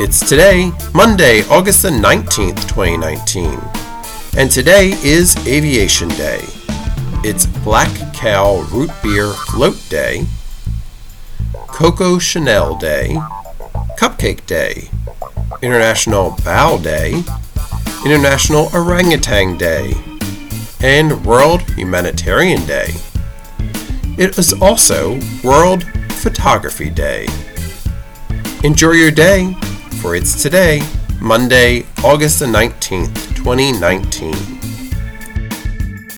It's today, Monday, August the 19th, 2019. And today is Aviation Day. It's Black Cow Root Beer Float Day, Coco Chanel Day, Cupcake Day, International Bow Day, International Orangutan Day, and World Humanitarian Day. It is also World Photography Day. Enjoy your day, for it's today, Monday, August the 19th, 2019.